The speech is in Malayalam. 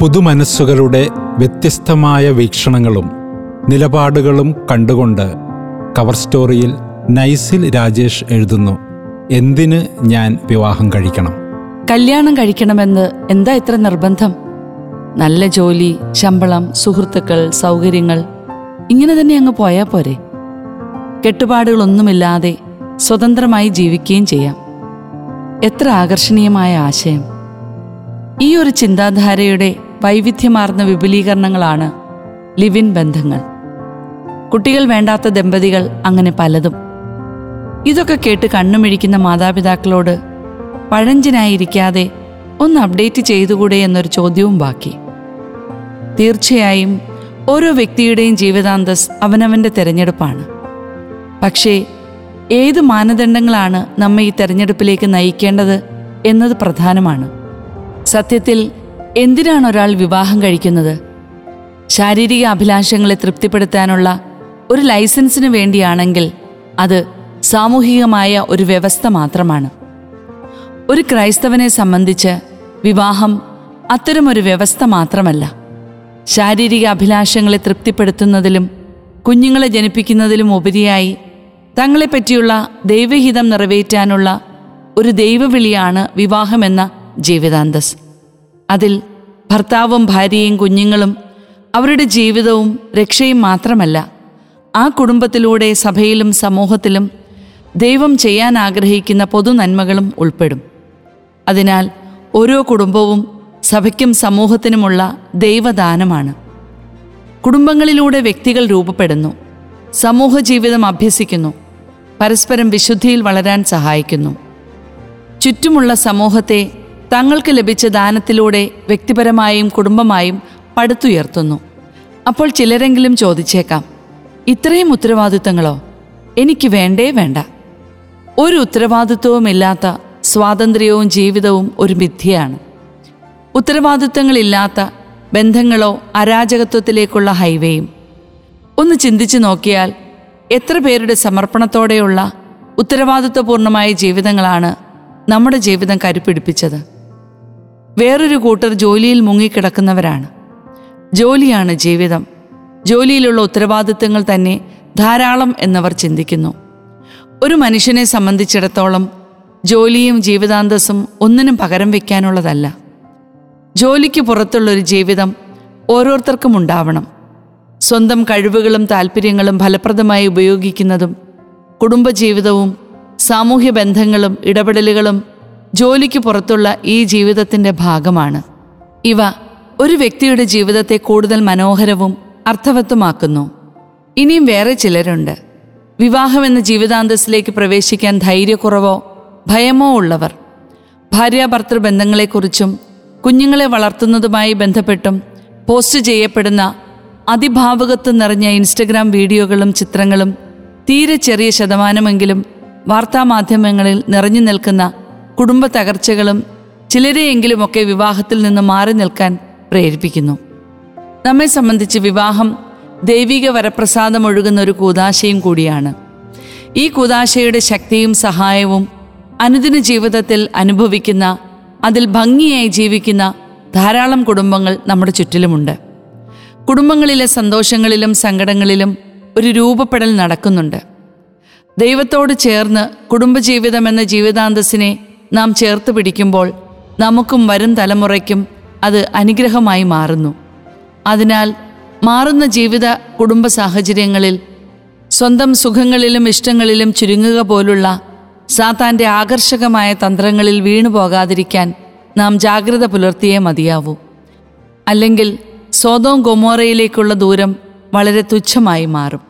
പുതുമനസ്സുകളുടെ വ്യത്യസ്തമായ വീക്ഷണങ്ങളും നിലപാടുകളും കണ്ടുകൊണ്ട് കവർ സ്റ്റോറിയിൽ നൈസിൽ രാജേഷ് എഴുതുന്നു എന്തിന് ഞാൻ വിവാഹം കഴിക്കണം? കല്യാണം കഴിക്കണമെന്ന് എന്താ ഇത്ര നിർബന്ധം? നല്ല ജോലി ശമ്പളം സുഹൃത്തുക്കൾ സൗകര്യങ്ങൾ ഇങ്ങനെ തന്നെ അങ്ങ് പോയാൽ പോരെ? കെട്ടുപാടുകളൊന്നുമില്ലാതെ സ്വതന്ത്രമായി ജീവിക്കുകയും ചെയ്യാം. എത്ര ആകർഷണീയമായ ആശയം. ഈ ഒരു ചിന്താധാരയുടെ വൈവിധ്യമാർന്ന വിപുലീകരണങ്ങളാണ് ലിവിൻ ബന്ധങ്ങൾ. കുട്ടികൾ വേണ്ടാത്ത ദമ്പതികൾ അങ്ങനെ പലതും. ഇതൊക്കെ കേട്ട് കണ്ണുമിഴിക്കുന്ന മാതാപിതാക്കളോട് പഴഞ്ചനായിരിക്കാതെ ഒന്ന് അപ്ഡേറ്റ് ചെയ്തുകൂടെ എന്നൊരു ചോദ്യവും ബാക്കി. തീർച്ചയായും ഓരോ വ്യക്തിയുടെയും ജീവിതാന്തസ് അവനവന്റെ തിരഞ്ഞെടുപ്പാണ്. പക്ഷേ ഏത് മാനദണ്ഡങ്ങളാണ് നമ്മെ ഈ തെരഞ്ഞെടുപ്പിലേക്ക് നയിക്കേണ്ടത് എന്നത് പ്രധാനമാണ്. സത്യത്തിൽ എന്തിനാണ് ഒരാൾ വിവാഹം കഴിക്കുന്നത്? ശാരീരിക അഭിലാഷങ്ങളെ തൃപ്തിപ്പെടുത്താനുള്ള ഒരു ലൈസൻസിന് വേണ്ടിയാണെങ്കിൽ അത് സാമൂഹികമായ ഒരു വ്യവസ്ഥ മാത്രമാണ്. ഒരു ക്രൈസ്തവനെ സംബന്ധിച്ച് വിവാഹം അത്തരമൊരു വ്യവസ്ഥ മാത്രമല്ല. ശാരീരിക അഭിലാഷങ്ങളെ തൃപ്തിപ്പെടുത്തുന്നതിലും കുഞ്ഞുങ്ങളെ ജനിപ്പിക്കുന്നതിലും ഉപരിയായി തങ്ങളെപ്പറ്റിയുള്ള ദൈവഹിതം നിറവേറ്റാനുള്ള ഒരു ദൈവവിളിയാണ് വിവാഹമെന്ന ജീവിതാന്തസ്. അതിൽ ഭർത്താവും ഭാര്യയും കുഞ്ഞുങ്ങളും അവരുടെ ജീവിതവും രക്ഷയും മാത്രമല്ല ആ കുടുംബത്തിലൂടെ സഭയിലും സമൂഹത്തിലും ദൈവം ചെയ്യാൻ ആഗ്രഹിക്കുന്ന പൊതു നന്മകളും ഉൾപ്പെടും. അതിനാൽ ഓരോ കുടുംബവും സഭയ്ക്കും സമൂഹത്തിനുമുള്ള ദൈവദാനമാണ്. കുടുംബങ്ങളിലൂടെ വ്യക്തികൾ രൂപപ്പെടുന്നു സമൂഹ ജീവിതം അഭ്യസിക്കുന്നു പരസ്പരം വിശുദ്ധിയിൽ വളരാൻ സഹായിക്കുന്നു. ചുറ്റുമുള്ള സമൂഹത്തെ തങ്ങൾക്ക് ലഭിച്ച ദാനത്തിലൂടെ വ്യക്തിപരമായും കുടുംബമായും പടുത്തുയർത്തുന്നു. അപ്പോൾ ചിലരെങ്കിലും ചോദിച്ചേക്കാം ഇത്രയും ഉത്തരവാദിത്തങ്ങളോ? എനിക്ക് വേണ്ടേ വേണ്ട. ഒരു ഉത്തരവാദിത്വവുമില്ലാത്ത സ്വാതന്ത്ര്യവും ജീവിതവും ഒരു മിഥ്യയാണ് ഉത്തരവാദിത്തങ്ങളില്ലാത്ത ബന്ധങ്ങളോ അരാജകത്വത്തിലേക്കുള്ള ഹൈവേയും. ഒന്ന് ചിന്തിച്ചു നോക്കിയാൽ എത്ര പേരുടെ സമർപ്പണത്തോടെയുള്ള ഉത്തരവാദിത്വപൂർണമായ ജീവിതങ്ങളാണ് നമ്മുടെ ജീവിതം കരുപിടിപ്പിച്ചത് വേറൊരു കൂട്ടർ ജോലിയിൽ മുങ്ങിക്കിടക്കുന്നവരാണ്. ജോലിയാണ് ജീവിതം. ജോലിയിലുള്ള ഉത്തരവാദിത്തങ്ങൾ തന്നെ ധാരാളം എന്നവർ ചിന്തിക്കുന്നു. ഒരു മനുഷ്യനെ സംബന്ധിച്ചിടത്തോളം ജോലിയും ജീവിതാന്തസ്സും ഒന്നിനും പകരം വയ്ക്കാനുള്ളതല്ല ജോലിക്ക് പുറത്തുള്ളൊരു ജീവിതം ഓരോരുത്തർക്കും ഉണ്ടാവണം. സ്വന്തം കഴിവുകളും താല്പര്യങ്ങളും ഫലപ്രദമായി ഉപയോഗിക്കുന്നതും കുടുംബജീവിതവും സാമൂഹ്യ ബന്ധങ്ങളും ഇടപെടലുകളും ജോലിക്ക് പുറത്തുള്ള ഈ ജീവിതത്തിന്റെ ഭാഗമാണ്. ഇവ ഒരു വ്യക്തിയുടെ ജീവിതത്തെ കൂടുതൽ മനോഹരവും അർത്ഥവത്തുമാക്കുന്നു. ഇനിയും വേറെ ചിലരുണ്ട്. വിവാഹം എന്ന ജീവിതാന്തസ്സിലേക്ക് പ്രവേശിക്കാൻ ധൈര്യക്കുറവോ ഭയമോ ഉള്ളവർ. ഭാര്യാഭർത്തൃ ബന്ധങ്ങളെക്കുറിച്ചും കുഞ്ഞുങ്ങളെ വളർത്തുന്നതുമായി ബന്ധപ്പെട്ടും പോസ്റ്റ് ചെയ്യപ്പെടുന്ന അതിഭാവുകത്വം നിറഞ്ഞ ഇൻസ്റ്റഗ്രാം വീഡിയോകളും ചിത്രങ്ങളും തീരെ ചെറിയ ശതമാനമെങ്കിലും വാർത്താമാധ്യമങ്ങളിൽ നിറഞ്ഞു നിൽക്കുന്ന കുടുംബ തകർച്ചകളും ചിലരെയെങ്കിലുമൊക്കെ വിവാഹത്തിൽ നിന്ന് മാറി നിൽക്കാൻ പ്രേരിപ്പിക്കുന്നു. നമ്മെ സംബന്ധിച്ച് വിവാഹം ദൈവിക വരപ്രസാദം ഒഴുകുന്ന ഒരു കൂതാശയും കൂടിയാണ്. ഈ കൂതാശയുടെ ശക്തിയും സഹായവും അനുദിന ജീവിതത്തിൽ അനുഭവിക്കുന്ന അതിൽ ഭംഗിയായി ജീവിക്കുന്ന ധാരാളം കുടുംബങ്ങൾ നമ്മുടെ ചുറ്റിലുമുണ്ട്. കുടുംബങ്ങളിലെ സന്തോഷങ്ങളിലും സങ്കടങ്ങളിലും ഒരു രൂപപ്പെടൽ നടക്കുന്നുണ്ട്. ദൈവത്തോട് ചേർന്ന് കുടുംബജീവിതം എന്ന ജീവിതാന്തസ്സിനെ നാം ചേർത്ത് പിടിക്കുമ്പോൾ നമുക്കും വരും തലമുറയ്ക്കും അത് അനുഗ്രഹമായി മാറുന്നു. അതിനാൽ മാറുന്ന ജീവിത കുടുംബ സാഹചര്യങ്ങളിൽ സ്വന്തം സുഖങ്ങളിലും ഇഷ്ടങ്ങളിലും ചുരുങ്ങുക പോലുള്ള സാത്താന്റെ ആകർഷകമായ തന്ത്രങ്ങളിൽ വീണു പോകാതിരിക്കാൻ നാം ജാഗ്രത പുലർത്തിയേ മതിയാവൂ. അല്ലെങ്കിൽ സ്വതവും ഗൊമോറയിലേക്കുള്ള ദൂരം വളരെ തുച്ഛമായി മാറും.